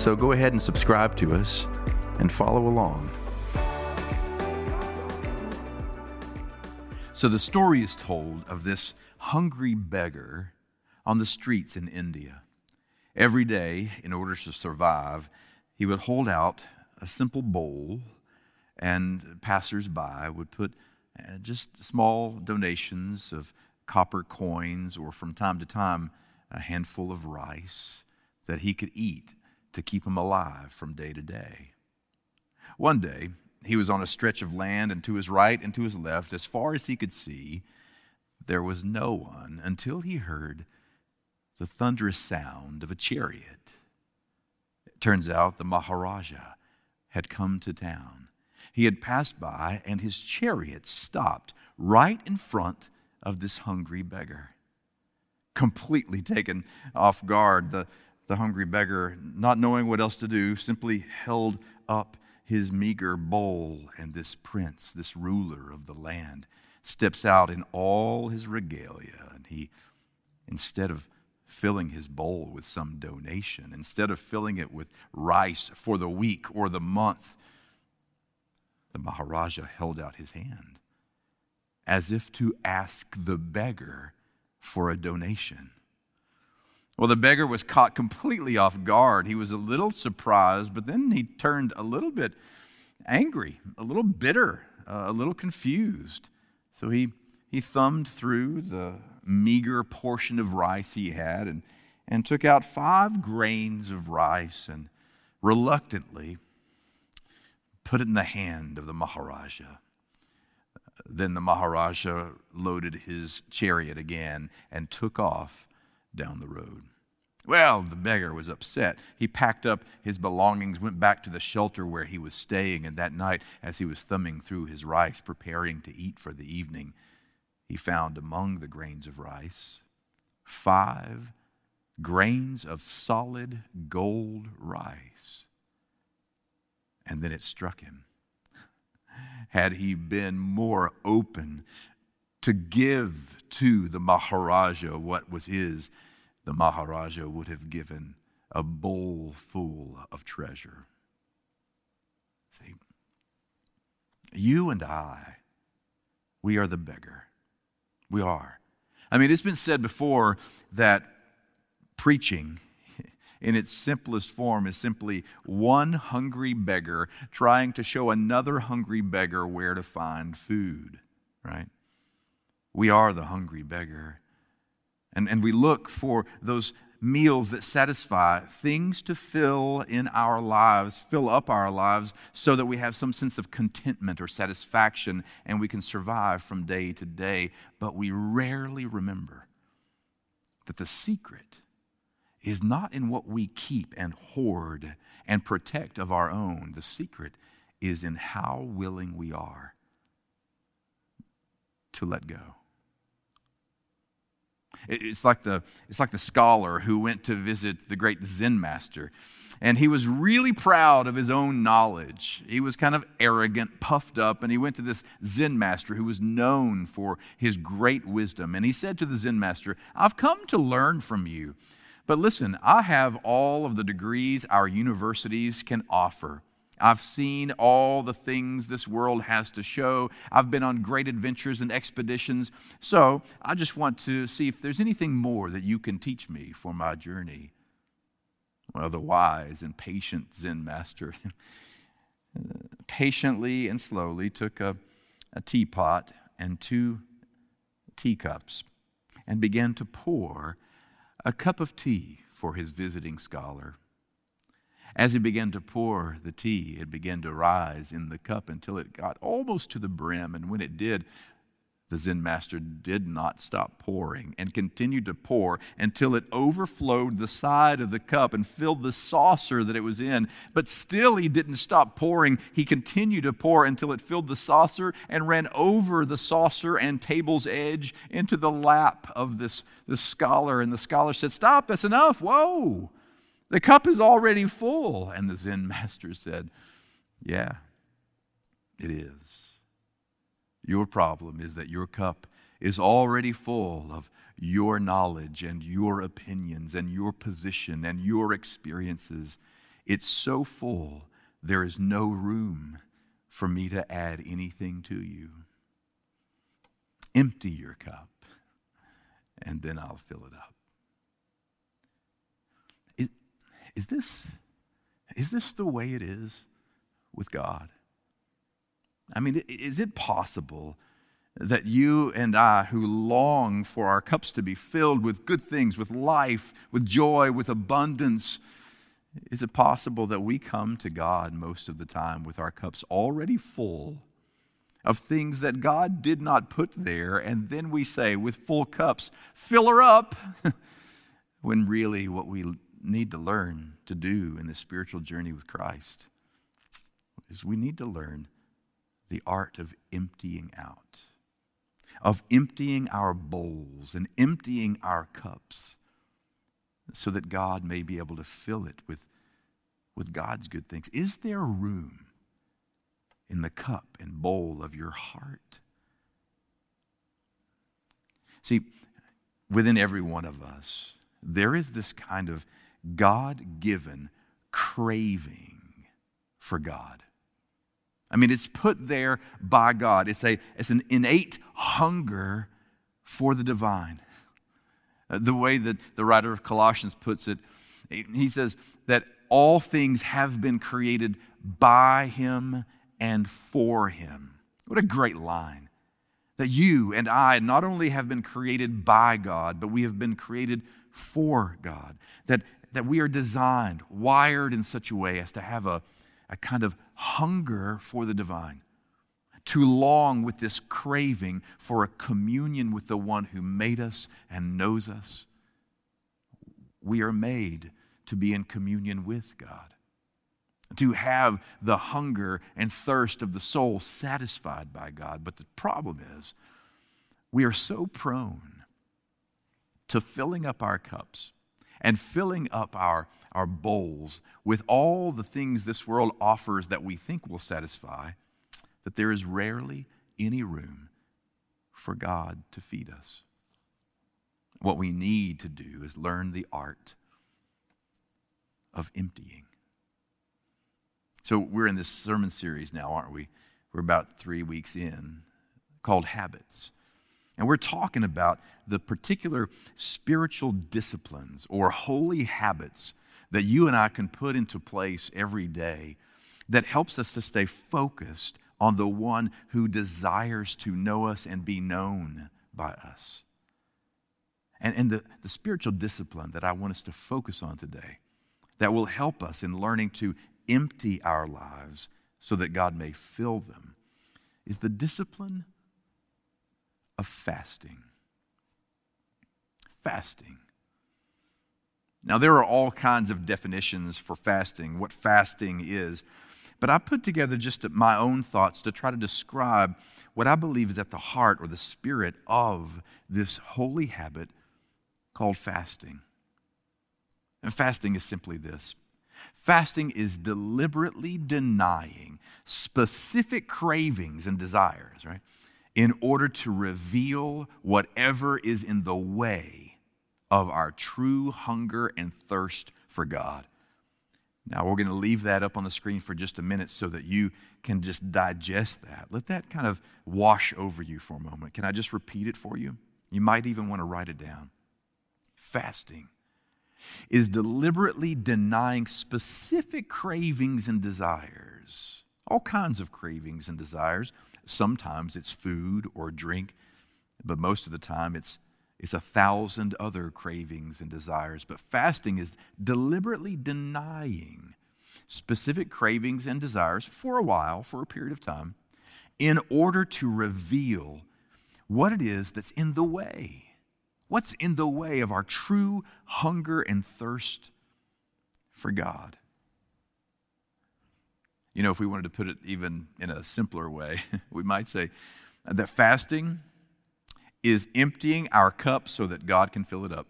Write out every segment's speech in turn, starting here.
So go ahead and subscribe to us and follow along. So the story is told of this hungry beggar on the streets in India. Every day, in order to survive, he would hold out a simple bowl, and passersby would put uh, just small donations of copper coins or from time to time a handful of rice that he could eat to keep him alive from day to day. One day, he was on a stretch of land, and to his right and to his left, as far as he could see, there was no one until he heard the thunderous sound of a chariot. It turns out the Maharaja had come to town. He had passed by, and his chariot stopped right in front of this hungry beggar. Completely taken off guard, the, the hungry beggar, not knowing what else to do, simply held up his meager bowl, and this prince, this ruler of the land, steps out in all his regalia, and he, instead of filling his bowl with some donation, instead of filling it with rice for the week or the month, the Maharaja held out his hand as if to ask the beggar for a donation. Well, the beggar was caught completely off guard. He was a little surprised, but then he turned a little bit angry, a little bitter, uh, a little confused. So he, he thumbed through the meager portion of rice he had and, and took out five grains of rice and reluctantly put it in the hand of the Maharaja. Then the Maharaja loaded his chariot again and took off down the road. Well, the beggar was upset. He packed up his belongings, went back to the shelter where he was staying, and that night, as he was thumbing through his rice, preparing to eat for the evening, he found among the grains of rice five grains of solid gold rice. And then it struck him. Had he been more open to give to the Maharaja what was his, the Maharaja would have given a bowl full of treasure. See, you and I, we are the beggar. We are. I mean, it's been said before that preaching in its simplest form is simply one hungry beggar trying to show another hungry beggar where to find food, right? We are the hungry beggar. And, and we look for those meals that satisfy, things to fill in our lives, fill up our lives, so that we have some sense of contentment or satisfaction and we can survive from day to day. But we rarely remember that the secret is not in what we keep and hoard and protect of our own. The secret is in how willing we are to let go. It's like, the, it's like the scholar who went to visit the great Zen master. And he was really proud of his own knowledge. He was kind of arrogant, puffed up, and he went to this Zen master who was known for his great wisdom. And he said to the Zen master, I've come to learn from you. But listen, I have all of the degrees our universities can offer. I've seen all the things this world has to show. I've been on great adventures and expeditions. So I just want to see if there's anything more that you can teach me for my journey. Well, the wise and patient Zen master patiently and slowly took a, a teapot and two teacups and began to pour a cup of tea for his visiting scholar. As he began to pour the tea, it began to rise in the cup until it got almost to the brim. And when it did, The Zen master did not stop pouring and continued to pour until it overflowed the side of the cup and filled the saucer that it was in. But still, he didn't stop pouring. He continued to pour until it filled the saucer and ran over the saucer and table's edge into the lap of this, this scholar. And the scholar said, Stop, that's enough. Whoa, the cup is already full. And the Zen master said, Yeah, it is. Your problem is that your cup is already full of your knowledge and your opinions and your position and your experiences. It's so full, there is no room for me to add anything to you. Empty your cup, and then I'll fill it up. Is, is, this, is this the way it is with God? I mean, is it possible that you and I, who long for our cups to be filled with good things, with life, with joy, with abundance, is it possible that we come to God most of the time with our cups already full of things that God did not put there, and then we say with full cups, fill her up, when really what we need to learn to do in the spiritual journey with Christ is we need to learn the art of emptying out, of emptying our bowls and emptying our cups so that God may be able to fill it with, with God's good things. Is there room in the cup and bowl of your heart? See, within every one of us, there is this kind of God given craving for God. I mean, it's put there by God. It's, a, it's an innate hunger for the divine. Uh, the way that the writer of Colossians puts it, he says that all things have been created by him and for him. What a great line. That you and I not only have been created by God, but we have been created for God. That, that we are designed, wired in such a way as to have a, a kind of hunger for the divine, to long with this craving for a communion with the one who made us and knows us. We are made to be in communion with God, to have the hunger and thirst of the soul satisfied by God. But the problem is, we are so prone to filling up our cups and filling up our, our bowls with all the things this world offers that we think will satisfy, that there is rarely any room for God to feed us. What we need to do is learn the art of emptying. So, we're in this sermon series now, aren't we? We're about three weeks in, called Habits. And we're talking about the particular spiritual disciplines or holy habits that you and I can put into place every day that helps us to stay focused on the one who desires to know us and be known by us. And, and the, the spiritual discipline that I want us to focus on today that will help us in learning to empty our lives so that God may fill them is the discipline of fasting. Fasting. Now, there are all kinds of definitions for fasting, what fasting is. But I put together just my own thoughts to try to describe what I believe is at the heart or the spirit of this holy habit called fasting. And fasting is simply this fasting is deliberately denying specific cravings and desires, right? In order to reveal whatever is in the way of our true hunger and thirst for God. Now, we're going to leave that up on the screen for just a minute so that you can just digest that. Let that kind of wash over you for a moment. Can I just repeat it for you? You might even want to write it down. Fasting is deliberately denying specific cravings and desires, all kinds of cravings and desires Sometimes it's food or drink, but most of the time it's, it's a thousand other cravings and desires. But fasting is deliberately denying specific cravings and desires for a while, for a period of time, in order to reveal what it is that's in the way. What's in the way of our true hunger and thirst for God? You know, if we wanted to put it even in a simpler way, we might say that fasting is emptying our cup so that God can fill it up.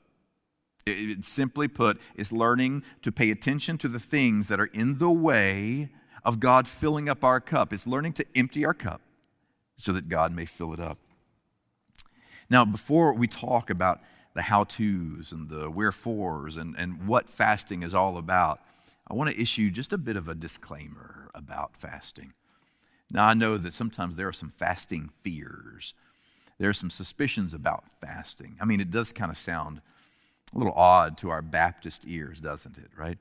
It, it, simply put, it's learning to pay attention to the things that are in the way of God filling up our cup. It's learning to empty our cup so that God may fill it up. Now, before we talk about the how to's and the wherefores and, and what fasting is all about, I want to issue just a bit of a disclaimer about fasting. Now, I know that sometimes there are some fasting fears. There are some suspicions about fasting. I mean, it does kind of sound a little odd to our Baptist ears, doesn't it, right?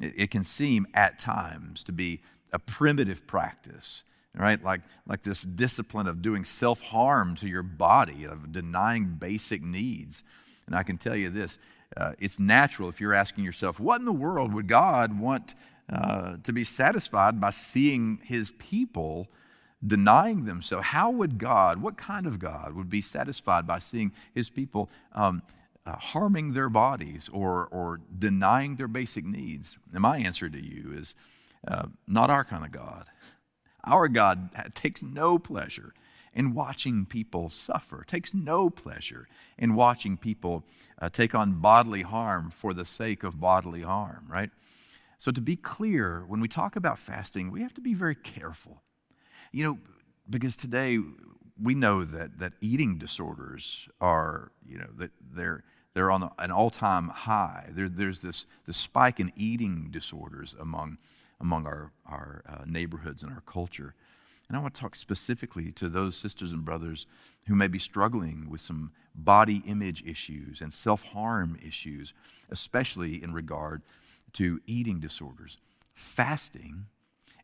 It, it can seem at times to be a primitive practice, right? Like, like this discipline of doing self harm to your body, of denying basic needs. And I can tell you this uh, it's natural if you're asking yourself, what in the world would God want uh, to be satisfied by seeing his people denying themselves? How would God, what kind of God, would be satisfied by seeing his people um, uh, harming their bodies or, or denying their basic needs? And my answer to you is uh, not our kind of God. Our God takes no pleasure in watching people suffer, takes no pleasure in watching people uh, take on bodily harm for the sake of bodily harm, right? So, to be clear, when we talk about fasting, we have to be very careful. You know, because today we know that, that eating disorders are, you know, that they're, they're on an all time high. There, there's this, this spike in eating disorders among among our, our uh, neighborhoods and our culture. And I want to talk specifically to those sisters and brothers who may be struggling with some body image issues and self harm issues, especially in regard to eating disorders. Fasting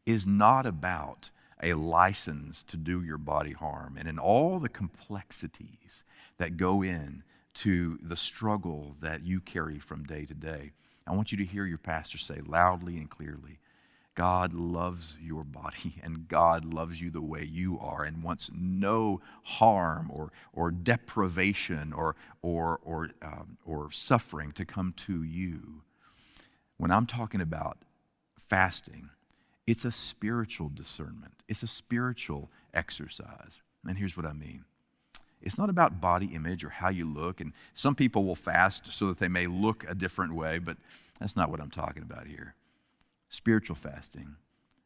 is not about a license to do your body harm and in all the complexities that go in to the struggle that you carry from day to day. I want you to hear your pastor say loudly and clearly God loves your body and God loves you the way you are and wants no harm or, or deprivation or, or, or, um, or suffering to come to you. When I'm talking about fasting, it's a spiritual discernment, it's a spiritual exercise. And here's what I mean it's not about body image or how you look. And some people will fast so that they may look a different way, but that's not what I'm talking about here spiritual fasting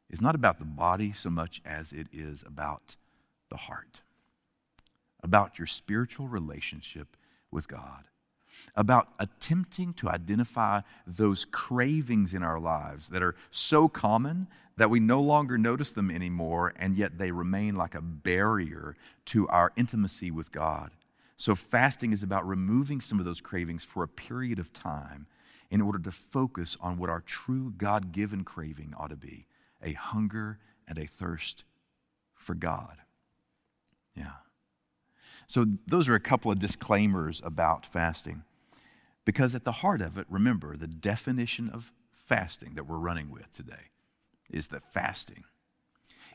is not about the body so much as it is about the heart, about your spiritual relationship with God, about attempting to identify those cravings in our lives that are so common that we no longer notice them anymore, and yet they remain like a barrier to our intimacy with God. So, fasting is about removing some of those cravings for a period of time in order to focus on what our true God given craving ought to be a hunger and a thirst for God. Yeah. So, those are a couple of disclaimers about fasting. Because at the heart of it, remember, the definition of fasting that we're running with today is that fasting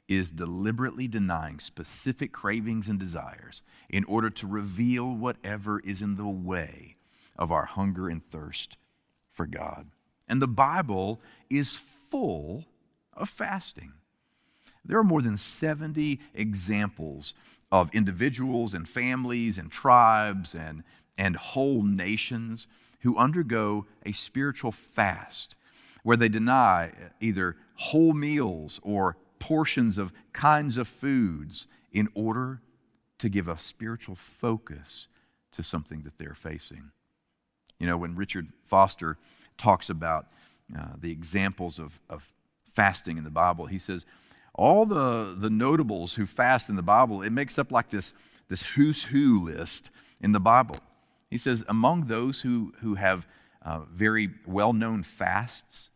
is deliberately denying specific cravings and desires in order to reveal whatever is in the way of our hunger and thirst for God. And the Bible is full of fasting. There are more than 70 examples of individuals and families and tribes and, and whole nations who undergo a spiritual fast where they deny either whole meals or portions of kinds of foods in order to give a spiritual focus to something that they're facing. You know, when Richard Foster talks about uh, the examples of, of fasting in the Bible, he says, all the, the notables who fast in the Bible, it makes up like this, this who's who list in the Bible. He says, among those who, who have uh, very well known fasts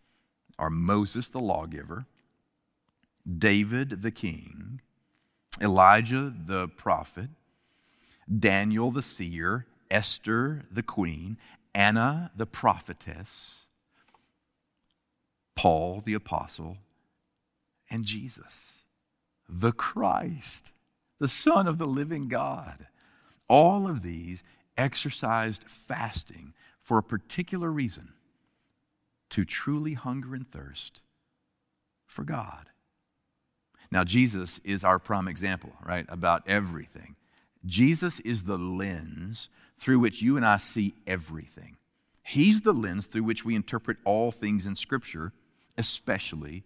are Moses the lawgiver, David the king, Elijah the prophet, Daniel the seer, Esther the queen, Anna the prophetess, Paul the apostle, and Jesus, the Christ, the Son of the living God, All of these exercised fasting for a particular reason to truly hunger and thirst for God. Now, Jesus is our prime example, right, about everything. Jesus is the lens through which you and I see everything. He's the lens through which we interpret all things in Scripture, especially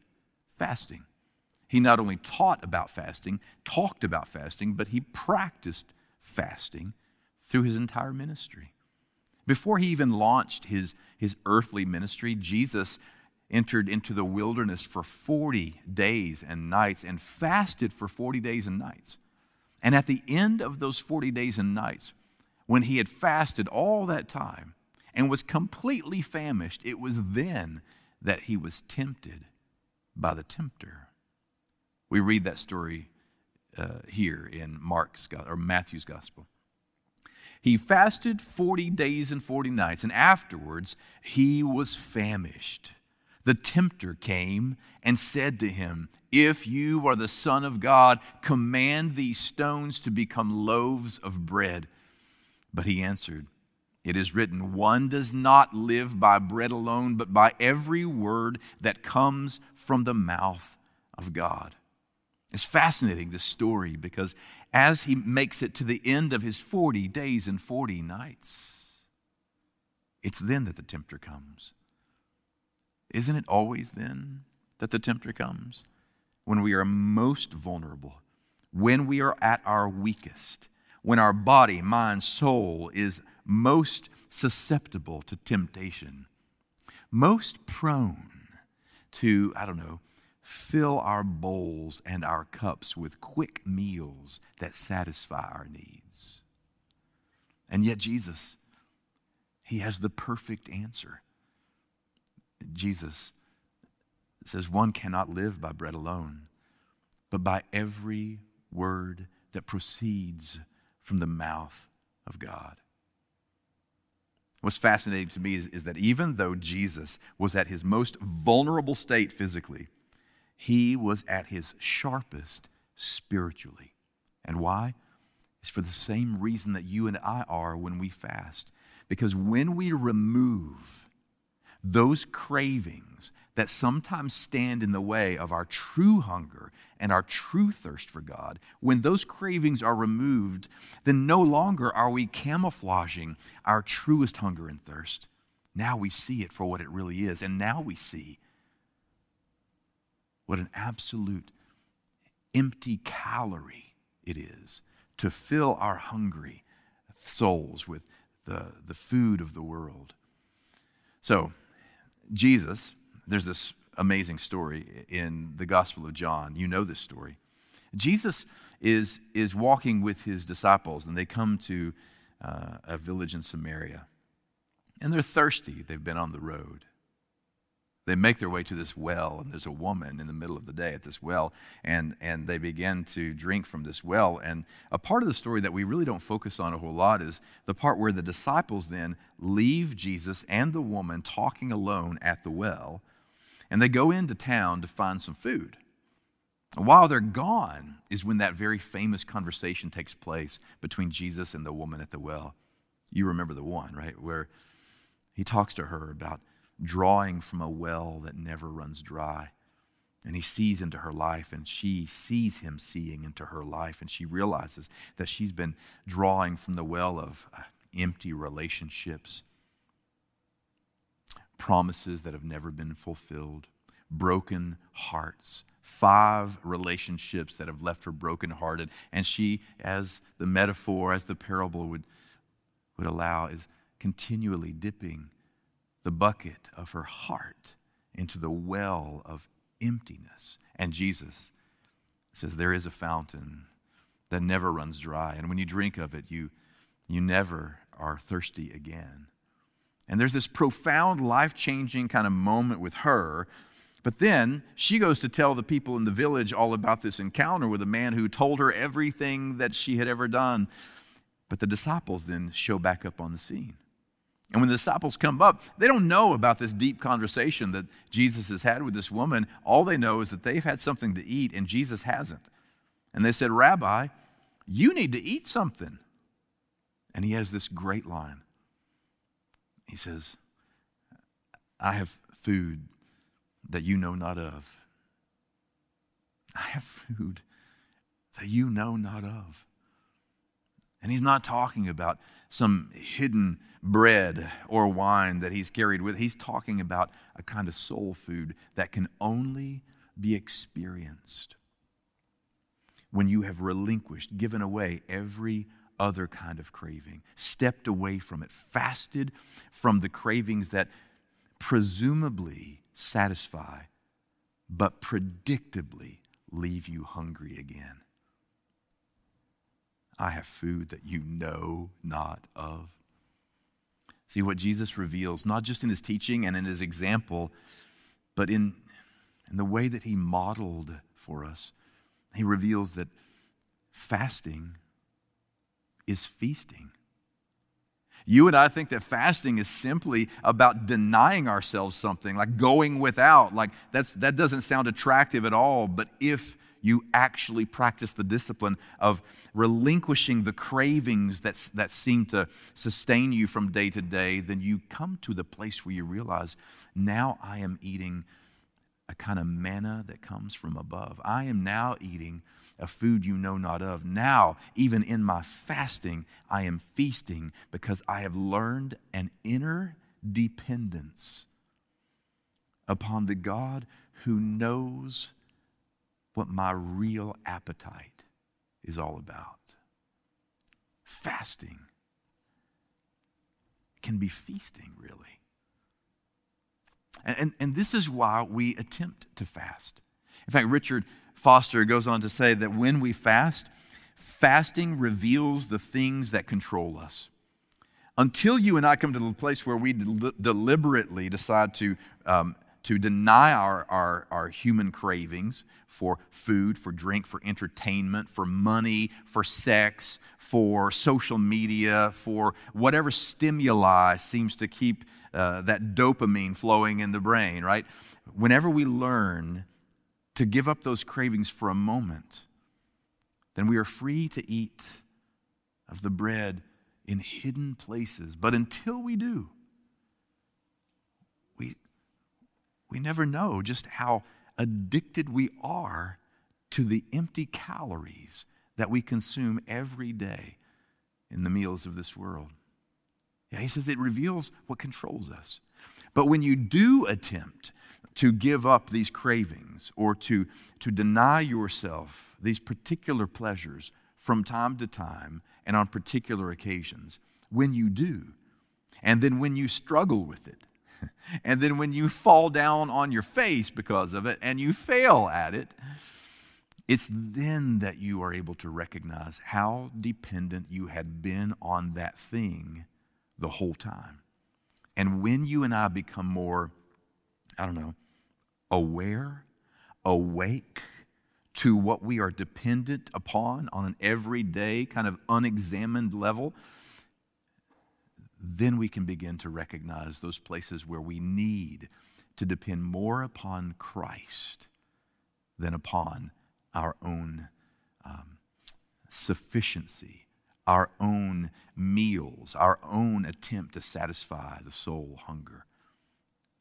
fasting. He not only taught about fasting, talked about fasting, but he practiced fasting through his entire ministry. Before he even launched his, his earthly ministry, Jesus entered into the wilderness for 40 days and nights and fasted for 40 days and nights. And at the end of those 40 days and nights, when he had fasted all that time and was completely famished, it was then that he was tempted by the tempter. We read that story uh, here in Mark's or Matthew's gospel. He fasted 40 days and 40 nights, and afterwards he was famished. The tempter came and said to him, If you are the Son of God, command these stones to become loaves of bread. But he answered, It is written, One does not live by bread alone, but by every word that comes from the mouth of God. It's fascinating, this story, because as he makes it to the end of his 40 days and 40 nights, it's then that the tempter comes. Isn't it always then that the tempter comes? When we are most vulnerable, when we are at our weakest, when our body, mind, soul is most susceptible to temptation, most prone to, I don't know, fill our bowls and our cups with quick meals that satisfy our needs. And yet, Jesus, He has the perfect answer. Jesus says, One cannot live by bread alone, but by every word that proceeds from the mouth of God. What's fascinating to me is, is, that even though Jesus was at his most vulnerable state physically, he was at his sharpest spiritually. And why? It's for the same reason that you and I are when we fast. Because when we remove those cravings that sometimes stand in the way of our true hunger and our true thirst for God, when those cravings are removed, then no longer are we camouflaging our truest hunger and thirst. Now we see it for what it really is. And now we see what an absolute empty calorie it is to fill our hungry souls with the, the food of the world. So, Jesus, there's this amazing story in the Gospel of John. You know this story. Jesus is, is walking with his disciples, and they come to uh, a village in Samaria. And they're thirsty. They've been on the road. They make their way to this well, and there's a woman in the middle of the day at this well, and, and they begin to drink from this well. And a part of the story that we really don't focus on a whole lot is the part where the disciples then leave Jesus and the woman talking alone at the well, and they go into town to find some food. And while they're gone is when that very famous conversation takes place between Jesus and the woman at the well. You remember the one, right? Where he talks to her about drawing from a well that never runs dry. And he sees into her life, and she sees him seeing into her life, and she realizes that she's been drawing from the well of uh, empty relationships, promises that have never been fulfilled, broken hearts, five relationships that have left her brokenhearted. And she, as the metaphor, as the parable would, would allow, is continually dipping the bucket of her heart into the well of emptiness. And Jesus says, There is a fountain that never runs dry. And when you drink of it, you, you never are thirsty again. And there's this profound, life changing kind of moment with her. But then she goes to tell the people in the village all about this encounter with a man who told her everything that she had ever done. But the disciples then show back up on the scene. And when the disciples come up, they don't know about this deep conversation that Jesus has had with this woman. All they know is that they've had something to eat and Jesus hasn't. And they said, Rabbi, you need to eat something. And he has this great line. He says, I have food that you know not of. I have food that you know not of. And he's not talking about some hidden bread or wine that he's carried with. He's talking about a kind of soul food that can only be experienced when you have relinquished, given away every other kind of craving, stepped away from it, fasted from the cravings that presumably satisfy, but predictably leave you hungry again. I have food that you know not of. See what Jesus reveals, not just in his teaching and in his example, but in, in the way that he modeled for us. He reveals that fasting is feasting. You and I think that fasting is simply about denying ourselves something, like going without. Like that's, that doesn't sound attractive at all. But if you actually practice the discipline of relinquishing the cravings that, that seem to sustain you from day to day, then you come to the place where you realize, now I am eating a kind of manna that comes from above. I am now eating a food you know not of. Now, even in my fasting, I am feasting because I have learned an inner dependence upon the God who knows what my real appetite is all about. Fasting can be feasting, really. And, and, and, this is why we attempt to fast. In fact, Richard Foster goes on to say that when we fast, fasting reveals the things that control us. Until you and I come to the place where we del- deliberately decide to, um, to deny our, our, our human cravings for food, for drink, for entertainment, for money, for sex, for social media, for whatever stimuli seems to keep uh, that dopamine flowing in the brain, right? Whenever we learn to give up those cravings for a moment, then we are free to eat of the bread in hidden places. But until we do, we, we never know just how addicted we are to the empty calories that we consume every day in the meals of this world. Yeah, he says it reveals what controls us. But when you do attempt to give up these cravings or to, to deny yourself these particular pleasures from time to time and on particular occasions, when you do, and then when you struggle with it, and then when you fall down on your face because of it and you fail at it, it's then that you are able to recognize how dependent you had been on that thing the whole time. And when you and I become more, I don't know, aware, awake to what we are dependent upon on an everyday, kind of unexamined level, then we can begin to recognize those places where we need to depend more upon Christ than upon our own um, sufficiency, our own meals, our own attempt to satisfy the soul hunger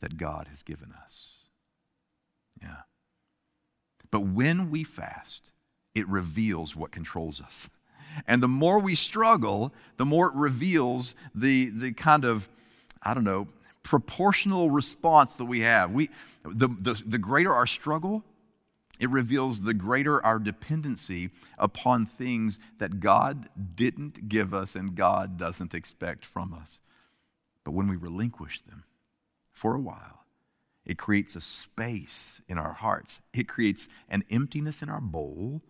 that God has given us. Yeah. But when we fast, it reveals what controls us. And the more we struggle, the more it reveals the, the kind of, I don't know, proportional response that we have. We, the, the, the greater our struggle, it reveals the greater our dependency upon things that God didn't give us and God doesn't expect from us. But when we relinquish them for a while, it creates a space in our hearts. It creates an emptiness in our bowl.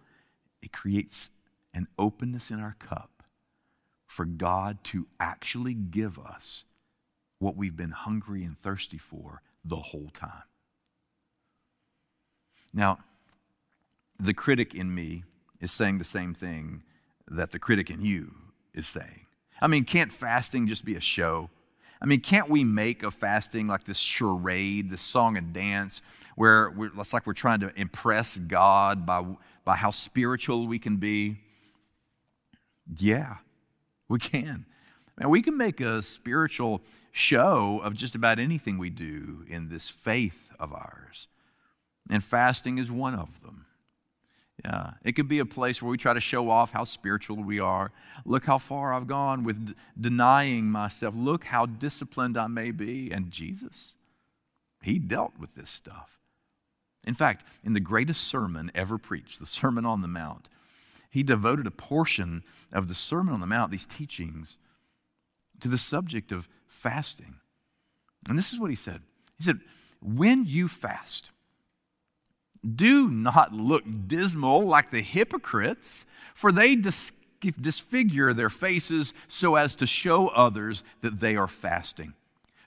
It creates an openness in our cup for God to actually give us what we've been hungry and thirsty for the whole time. Now, the critic in me is saying the same thing that the critic in you is saying. I mean, can't fasting just be a show? I mean, can't we make of fasting like this charade, this song and dance, where it's like we're trying to impress God by, by how spiritual we can be? Yeah, we can. And we can make a spiritual show of just about anything we do in this faith of ours. And fasting is one of them. Yeah, it could be a place where we try to show off how spiritual we are. Look how far I've gone with d- denying myself. Look how disciplined I may be. And Jesus, He dealt with this stuff. In fact, in the greatest sermon ever preached, the Sermon on the Mount, He devoted a portion of the Sermon on the Mount, these teachings, to the subject of fasting. And this is what He said He said, When you fast, do not look dismal like the hypocrites, for they dis- disfigure their faces so as to show others that they are fasting.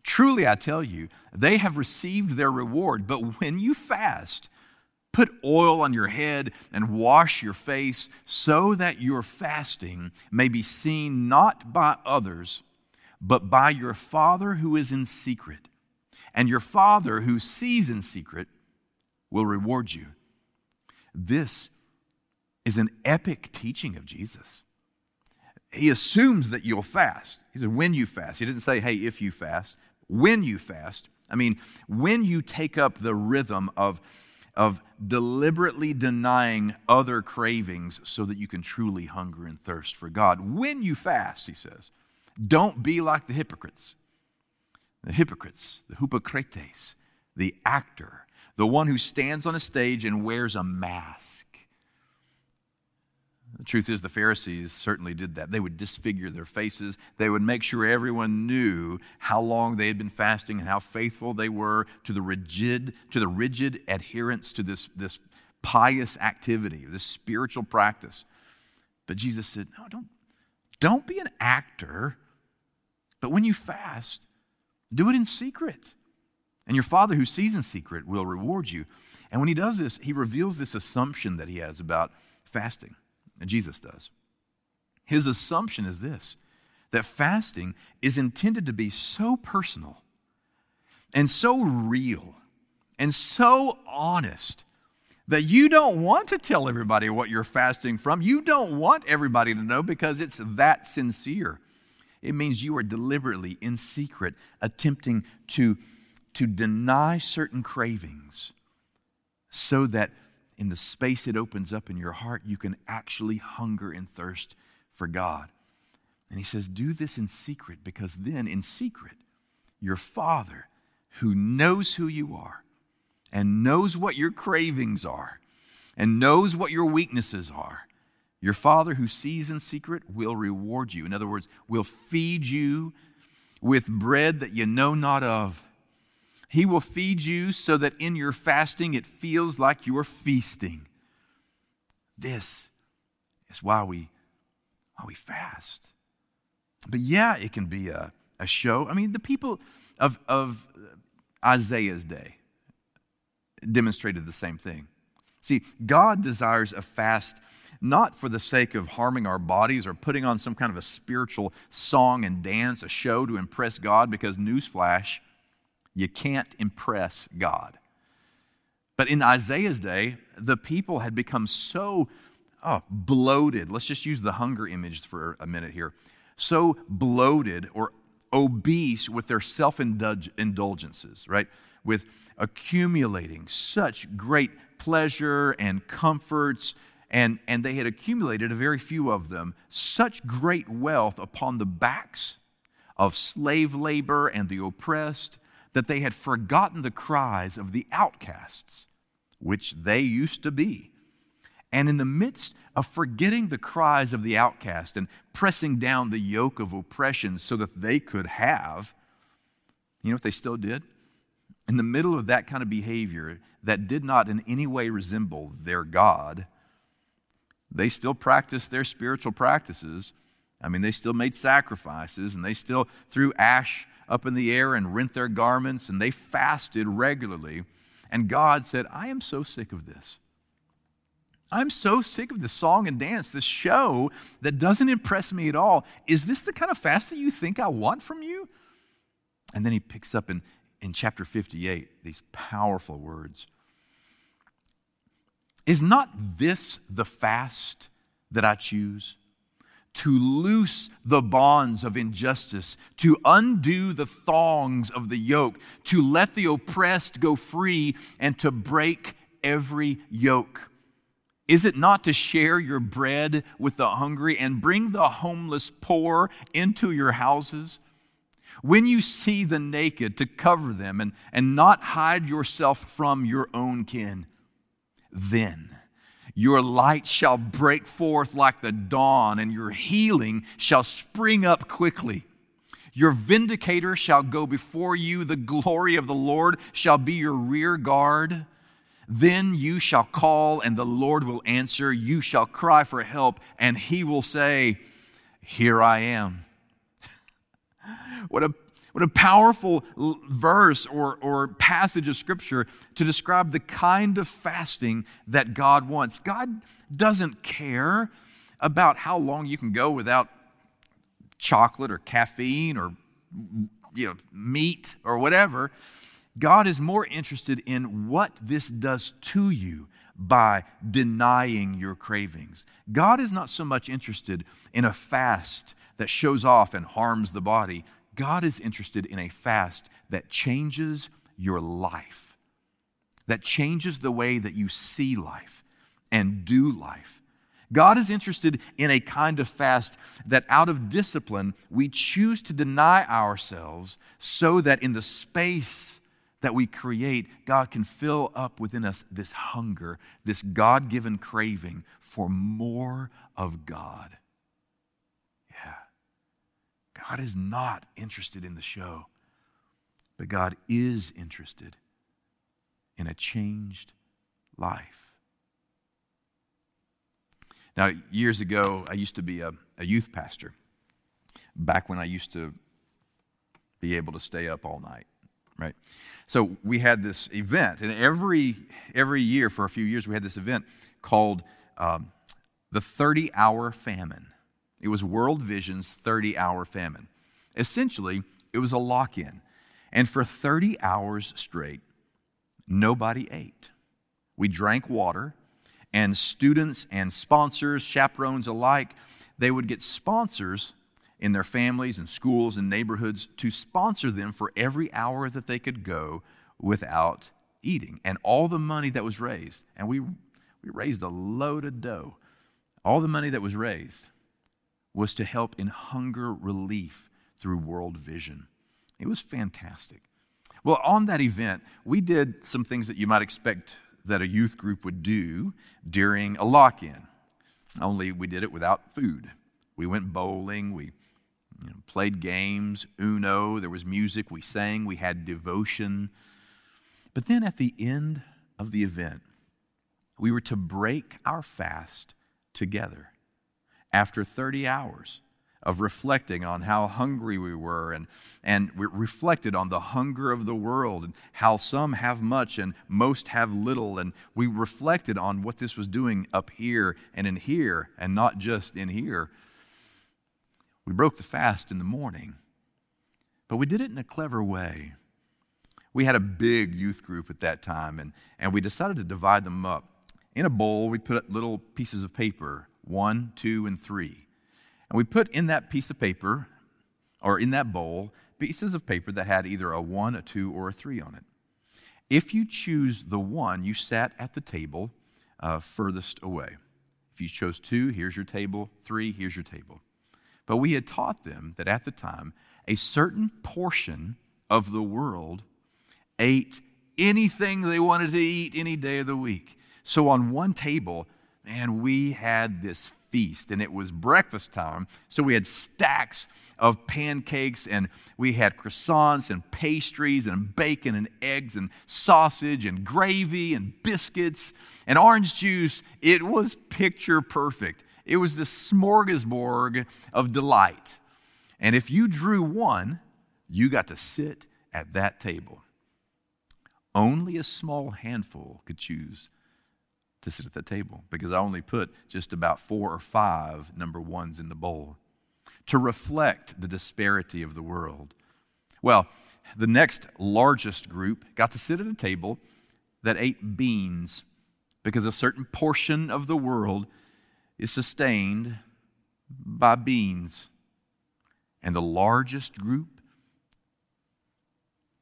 Truly, I tell you, they have received their reward. But when you fast, put oil on your head and wash your face so that your fasting may be seen not by others, but by your Father who is in secret. And your Father who sees in secret will reward you. This is an epic teaching of Jesus. He assumes that you'll fast. He said, when you fast. He didn't say, hey, if you fast. When you fast. I mean, when you take up the rhythm of, of deliberately denying other cravings so that you can truly hunger and thirst for God. When you fast, he says, don't be like the hypocrites. The hypocrites, the hypocrites, the actor the one who stands on a stage and wears a mask. The truth is, the Pharisees certainly did that. They would disfigure their faces. They would make sure everyone knew how long they had been fasting and how faithful they were to the rigid, to the rigid adherence to this, this pious activity, this spiritual practice. But Jesus said, No, don't, don't be an actor. But when you fast, do it in secret. And your Father who sees in secret will reward you. And when he does this, he reveals this assumption that he has about fasting. Jesus does. His assumption is this that fasting is intended to be so personal and so real and so honest that you don't want to tell everybody what you're fasting from. You don't want everybody to know because it's that sincere. It means you are deliberately, in secret, attempting to to deny certain cravings so that in the space it opens up in your heart, you can actually hunger and thirst for God. And he says, Do this in secret because then, in secret, your Father, who knows who you are and knows what your cravings are and knows what your weaknesses are, your Father who sees in secret will reward you. In other words, will feed you with bread that you know not of he will feed you so that in your fasting it feels like you're feasting. This is why we, why we fast. But yeah, it can be a, a show. I mean, the people of, of Isaiah's day demonstrated the same thing. See, God desires a fast not for the sake of harming our bodies or putting on some kind of a spiritual song and dance, a show to impress God, because, newsflash, you can't impress God. But in Isaiah's day, the people had become so oh, bloated. Let's just use the hunger image for a minute here. So bloated or obese with their self indulgences, right? With accumulating such great pleasure and comforts, and, and they had accumulated, a very few of them, such great wealth upon the backs of slave labor and the oppressed that they had forgotten the cries of the outcasts, which they used to be. And in the midst of forgetting the cries of the outcast and pressing down the yoke of oppression so that they could have, you know what they still did? In the middle of that kind of behavior that did not in any way resemble their God, they still practiced their spiritual practices. I mean, they still made sacrifices and they still threw ash up in the air and rent their garments, and they fasted regularly. And God said, I am so sick of this. I'm so sick of this song and dance, this show that doesn't impress me at all. Is this the kind of fast that you think I want from you? And then he picks up in, in chapter 58 these powerful words Is not this the fast that I choose? To loose the bonds of injustice, to undo the thongs of the yoke, to let the oppressed go free, and to break every yoke. Is it not to share your bread with the hungry and bring the homeless poor into your houses? When you see the naked, to cover them and, and not hide yourself from your own kin, then your light shall break forth like the dawn, and your healing shall spring up quickly. Your vindicator shall go before you, the glory of the Lord shall be your rear guard. Then you shall call, and the Lord will answer. You shall cry for help, and he will say, Here I am. what a what a powerful verse or, or passage of scripture to describe the kind of fasting that God wants. God doesn't care about how long you can go without chocolate or caffeine or you know meat or whatever. God is more interested in what this does to you by denying your cravings. God is not so much interested in a fast that shows off and harms the body. God is interested in a fast that changes your life, that changes the way that you see life and do life. God is interested in a kind of fast that out of discipline we choose to deny ourselves so that in the space that we create, God can fill up within us this hunger, this God given craving for more of God. God is not interested in the show, but God is interested in a changed life. Now, years ago, I used to be a, a youth pastor, back when I used to be able to stay up all night right so we had this event and every every year for a few years we had this event called um, the 30 hour famine it was World Vision's 30 hour famine. Essentially, it was a lock in. And for 30 hours straight, nobody ate. We drank water, and students and sponsors, chaperones alike, they would get sponsors in their families and schools and neighborhoods to sponsor them for every hour that they could go without eating. And all the money that was raised, and we, we raised a load of dough, all the money that was raised was to help in hunger relief through World Vision. It was fantastic. Well, on that event, we did some things that you might expect that a youth group would do during a lock in, only we did it without food. We went bowling, we you know, played games, Uno, there was music, we sang, we had devotion. But then at the end of the event, we were to break our fast together after 30 hours of reflecting on how hungry we were and, and we reflected on the hunger of the world and how some have much and most have little. And we reflected on what this was doing up here and in here and not just in here. We broke the fast in the morning, but we did it in a clever way. We had a big youth group at that time, and, and we decided to divide them up. In a bowl, we put little pieces of paper one, two, and three. And we put in that piece of paper, or in that bowl, pieces of paper that had either a one, a two, or a three on it. If you choose the one, you sat at the table uh, furthest away. If you chose two, here's your table. Three, here's your table. But we had taught them that at the time, a certain portion of the world ate anything they wanted to eat any day of the week. So on one table, man, we had this feast and it was breakfast time. So we had stacks of pancakes and we had croissants and pastries and bacon and eggs and sausage and gravy and biscuits and orange juice. It was picture perfect. It was the smorgasbord of delight. And if you drew one, you got to sit at that table. Only a small handful could choose to sit at the table because I only put just about four or five number ones in the bowl to reflect the disparity of the world. Well, the next largest group got to sit at a table that ate beans because a certain portion of the world is sustained by beans. And the largest group,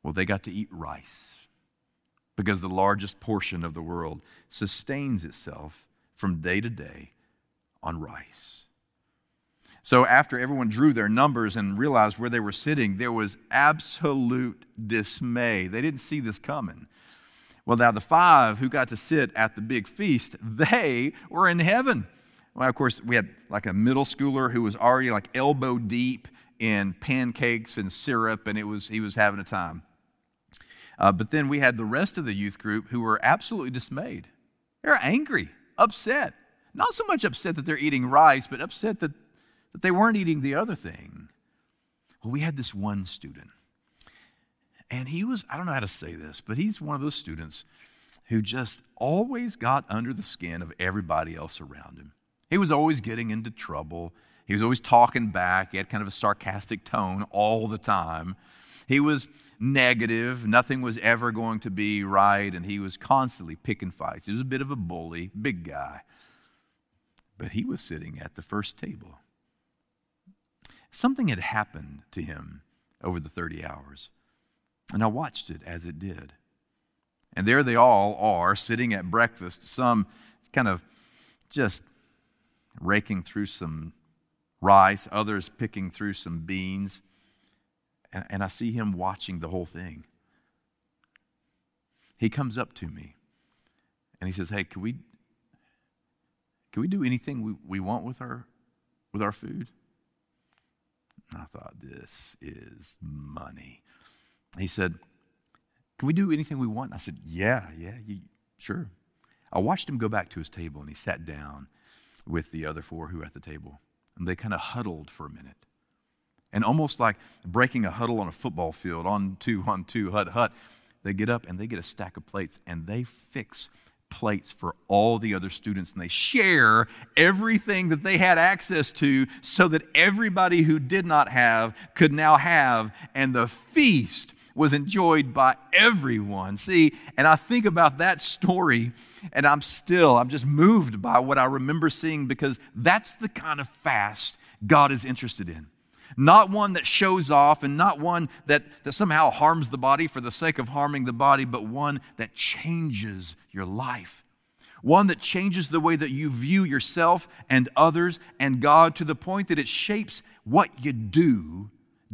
well, they got to eat rice because the largest portion of the world sustains itself from day to day on rice. So, after everyone drew their numbers and realized where they were sitting, there was absolute dismay. They didn't see this coming. Well, now the five who got to sit at the big feast, they were in heaven. Well, of course, we had like a middle schooler who was already like elbow deep in pancakes and syrup, and it was he was having a time. Uh, but then we had the rest of the youth group who were absolutely dismayed. They're angry, upset. Not so much upset that they're eating rice, but upset that, that they weren't eating the other thing. Well, we had this one student, and he was, I don't know how to say this, but he's one of those students who just always got under the skin of everybody else around him. He was always getting into trouble. He was always talking back. He had kind of a sarcastic tone all the time. He was negative. Nothing was ever going to be right, and he was constantly picking fights. He was a bit of a bully, big guy. But he was sitting at the first table. Something had happened to him over the 30 hours, and I watched it as it did. And there they all are sitting at breakfast, some kind of just raking through some rice, others picking through some beans and, and I see him watching the whole thing. He comes up to me and he says, Hey, can we, can we do anything we, we want with our, with our food? And I thought, This is money. He said, Can we do anything we want? And I said, Yeah, yeah, you, sure. I watched him go back to his table and he sat down with the other four who were at the table. And they kind of huddled for a minute. And almost like breaking a huddle on a football field, on two, on two, hut, hut, they get up and they get a stack of plates and they fix plates for all the other students and they share everything that they had access to so that everybody who did not have could now have. And the feast was enjoyed by everyone. See and i think about that story and i'm still i'm just moved by what i remember seeing because that's the kind of fast god is interested in not one that shows off and not one that, that somehow harms the body for the sake of harming the body, but one that changes your life. One that changes the way that you view yourself and others and God to the point that it shapes what you do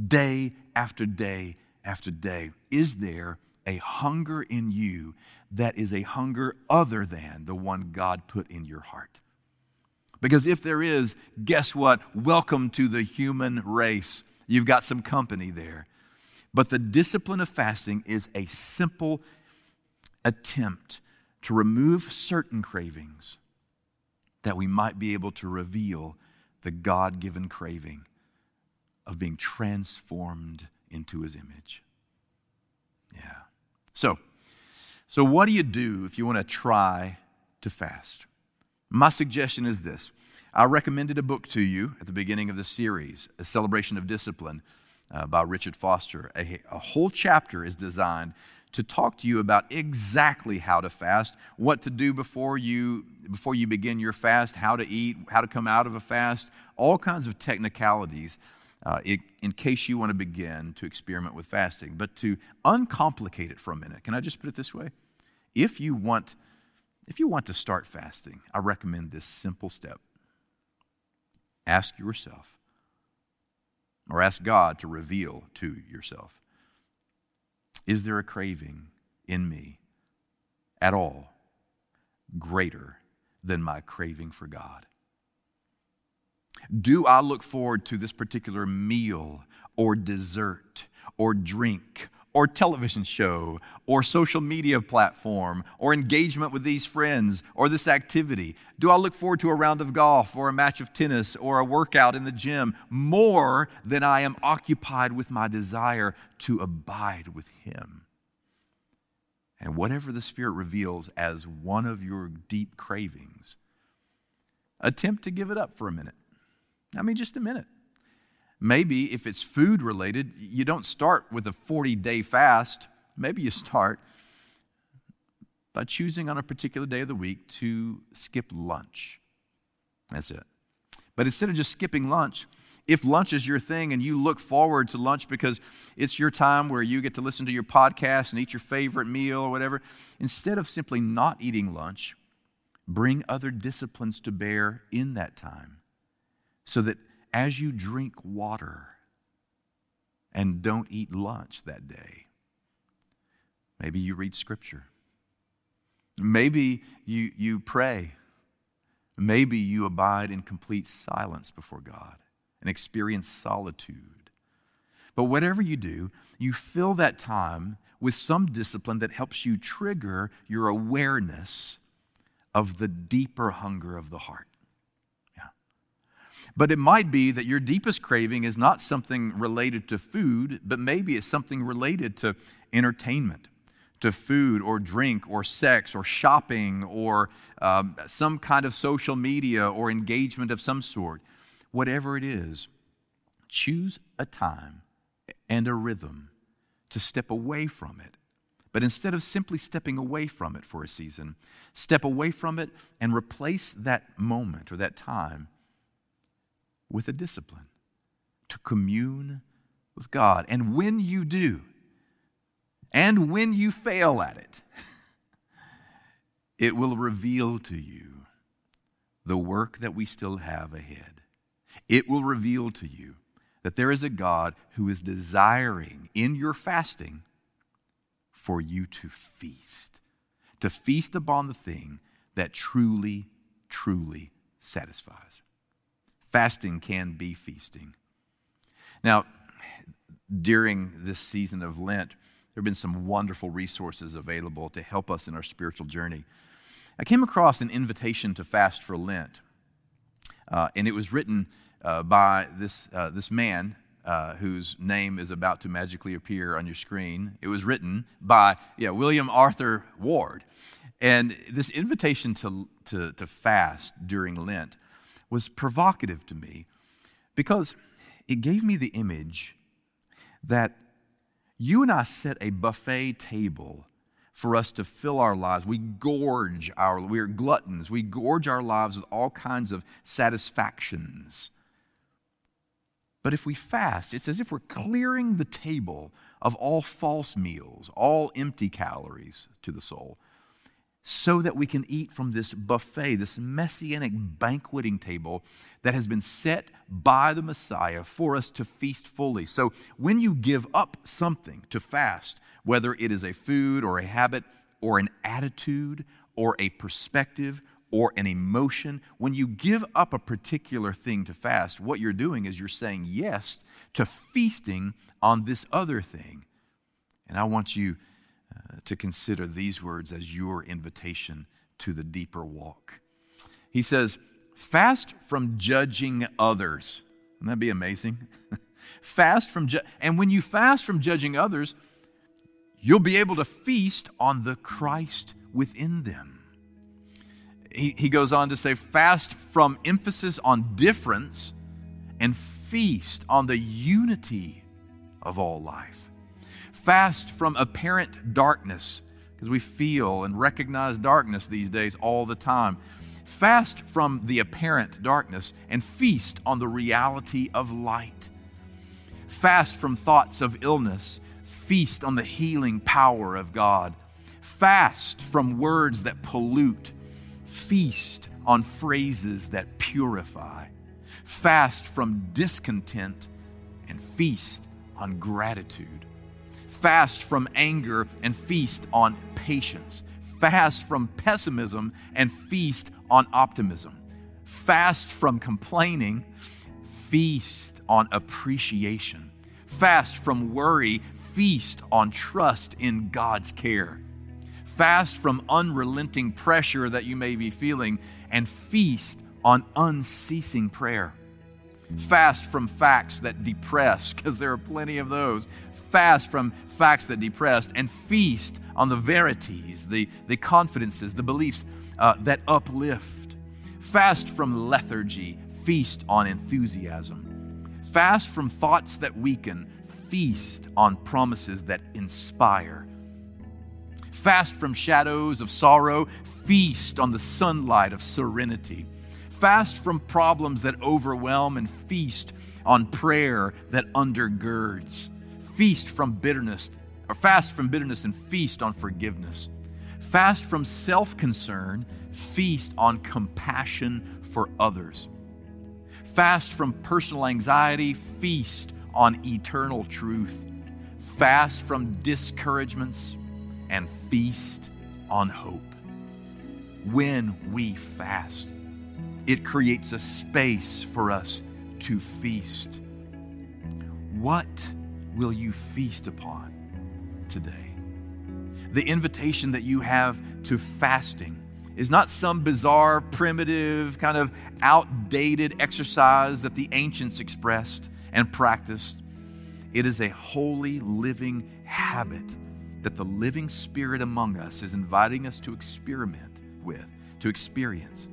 day after day after day. Is there a hunger in you that is a hunger other than the one God put in your heart? Because if there is, guess what? Welcome to the human race. You've got some company there. But the discipline of fasting is a simple attempt to remove certain cravings that we might be able to reveal the God given craving of being transformed into his image. Yeah. So, so what do you do if you want to try to fast? My suggestion is this I recommended a book to you at the beginning of the series, A Celebration of Discipline uh, by Richard Foster. A, a whole chapter is designed to talk to you about exactly how to fast, what to do before you before you begin your fast, how to eat, how to come out of a fast, all kinds of technicalities uh, it, in case you want to begin to experiment with fasting. But to uncomplicate it for a minute, can I just put it this way? If you want if you want to start fasting, I recommend this simple step. Ask yourself, or ask God to reveal to yourself Is there a craving in me at all greater than my craving for God? Do I look forward to this particular meal or dessert or drink or television show or social media platform or engagement with these friends or this activity? Do I look forward to a round of golf or a match of tennis or a workout in the gym more than I am occupied with my desire to abide with Him? And whatever the Spirit reveals as one of your deep cravings, attempt to give it up for a minute. I mean, just a minute. Maybe if it's food related, you don't start with a 40 day fast. Maybe you start by choosing on a particular day of the week to skip lunch. That's it. But instead of just skipping lunch, if lunch is your thing and you look forward to lunch because it's your time where you get to listen to your podcast and eat your favorite meal or whatever, instead of simply not eating lunch, bring other disciplines to bear in that time so that as you drink water and don't eat lunch that day, maybe you read scripture. Maybe you, you pray. Maybe you abide in complete silence before God and experience solitude. But whatever you do, you fill that time with some discipline that helps you trigger your awareness of the deeper hunger of the heart. But it might be that your deepest craving is not something related to food, but maybe it's something related to entertainment, to food or drink or sex or shopping or um, some kind of social media or engagement of some sort whatever it is, choose a time and a rhythm to step away from it. But instead of simply stepping away from it for a season, step away from it and replace that moment or that time with a discipline to commune with God. And when you do, and when you fail at it, it will reveal to you the work that we still have ahead it will reveal to you that there is a God who is desiring in your fasting for you to feast, to feast upon the thing that truly, truly satisfies. Fasting can be feasting. Now, during this season of Lent, there have been some wonderful resources available to help us in our spiritual journey. I came across an invitation to fast for Lent, uh, and it was written uh, by this, uh, this man uh, whose name is about to magically appear on your screen. It was written by yeah, William Arthur Ward. And this invitation to, to, to fast during Lent was provocative to me because it gave me the image that you and I set a buffet table for us to fill our lives. We gorge our, we're gluttons. We gorge our lives with all kinds of satisfactions. But if we fast, it's as if we're clearing the table of all false meals, all empty calories to the soul, so that we can eat from this buffet, this messianic banqueting table that has been set by the Messiah for us to feast fully. So when you give up something to fast, whether it is a food or a habit or an attitude or a perspective or an emotion, when you give up a particular thing to fast, what you're doing is you're saying yes to feasting on this other thing. And I want you to consider these words as your invitation to the deeper walk. He says, Fast from judging others. Wouldn't that be amazing? fast from, ju- and when you fast from judging others, you'll be able to feast on the Christ within them he, he goes on to say, fast from emphasis on difference and feast on the unity of all life. Fast from apparent darkness, because we feel and recognize darkness these days all the time. Fast from the apparent darkness and feast on the reality of light. Fast from thoughts of illness, feast on the healing power of God. Fast from words that pollute Feast on phrases that purify. Fast from discontent and feast on gratitude. Fast from anger and feast on patience. Fast from pessimism and feast on optimism. Fast from complaining, feast on appreciation. Fast from worry, feast on trust in God's care Fast from unrelenting pressure that you may be feeling and feast on unceasing prayer. Fast from facts that depress, because there are plenty of those. Fast from facts that depress and feast on the verities, the, the confidences, the beliefs uh, that uplift. Fast from lethargy, feast on enthusiasm. Fast from thoughts that weaken, feast on promises that inspire. Fast from shadows of sorrow, feast on the sunlight of serenity. Fast from problems that overwhelm and feast on prayer that undergirds. Feast from bitterness, or fast from bitterness and feast on forgiveness. Fast from self concern, feast on compassion for others. Fast from personal anxiety, feast on eternal truth. Fast from discouragements, and feast on hope. When we fast, it creates a space for us to feast. What will you feast upon today? The invitation that you have to fasting is not some bizarre, primitive, kind of outdated exercise that the ancients expressed and practiced. It is a holy, living habit that the living Spirit among us is inviting us to experiment with, to experience,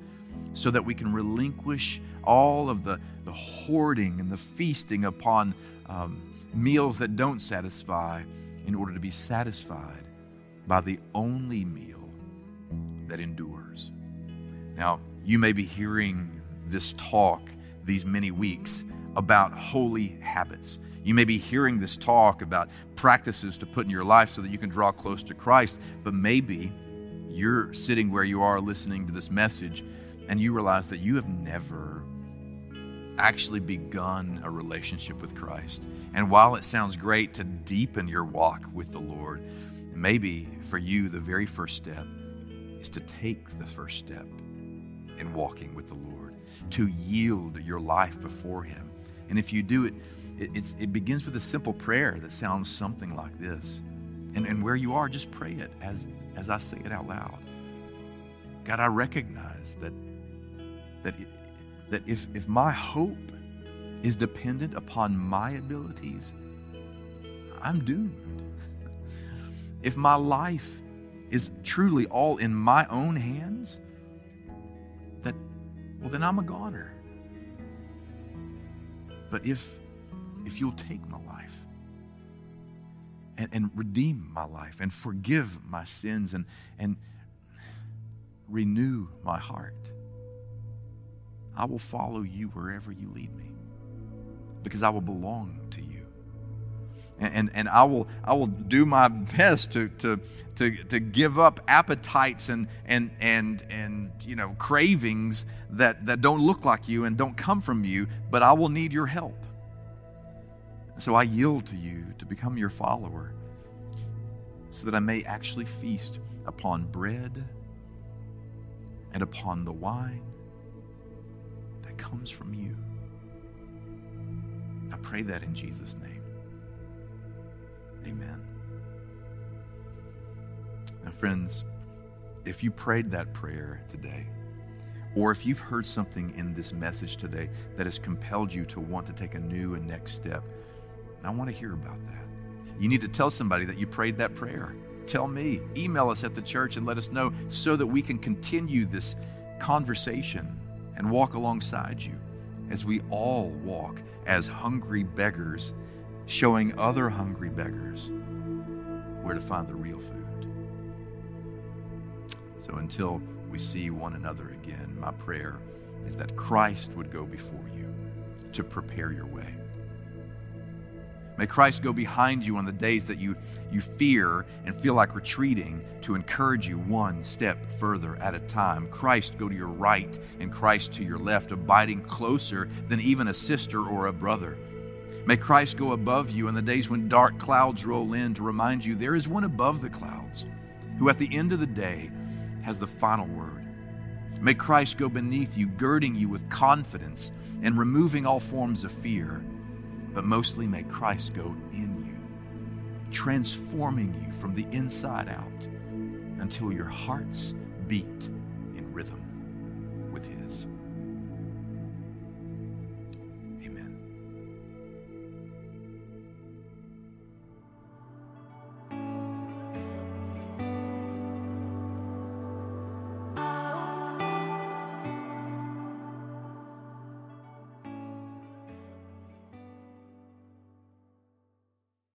so that we can relinquish all of the, the hoarding and the feasting upon um, meals that don't satisfy in order to be satisfied by the only meal that endures. Now, you may be hearing this talk these many weeks about holy habits. You may be hearing this talk about practices to put in your life so that you can draw close to Christ, but maybe you're sitting where you are listening to this message and you realize that you have never actually begun a relationship with Christ. And while it sounds great to deepen your walk with the Lord, maybe for you, the very first step is to take the first step in walking with the Lord, to yield your life before Him. And if you do it, it, it begins with a simple prayer that sounds something like this. And, and where you are, just pray it as, as I say it out loud. God, I recognize that, that that if, if my hope is dependent upon my abilities, I'm doomed. if my life is truly all in my own hands, that well then I'm a goner. But if if you'll take my life and, and redeem my life and forgive my sins and and renew my heart I will follow you wherever you lead me because I will belong to you. And, and, and, I, will, I will do my best to, to, to, to give up appetites and, and, and, and you know, cravings that, that don't look like you and don't come from you, but I will need your help. So I yield to you to become your follower so that I may actually feast upon bread and upon the wine comes from you. I pray that in Jesus' name. Amen. Now, friends, if you prayed that prayer today, or if you've heard something in this message today that has compelled you to want to take a new and next step, I want to hear about that. You need to tell somebody that you prayed that prayer. Tell me. Email us at the church and let us know so that we can continue this conversation and walk alongside you as we all walk as hungry beggars, showing other hungry beggars where to find the real food. So until we see one another again, my prayer is that Christ would go before you to prepare your way. May Christ go behind you on the days that you, you fear and feel like retreating to encourage you one step further at a time. Christ go to your right and Christ to your left, abiding closer than even a sister or a brother. May Christ go above you in the days when dark clouds roll in to remind you there is one above the clouds who at the end of the day has the final word. May Christ go beneath you, girding you with confidence and removing all forms of fear but mostly may Christ go in you, transforming you from the inside out until your hearts beat in rhythm.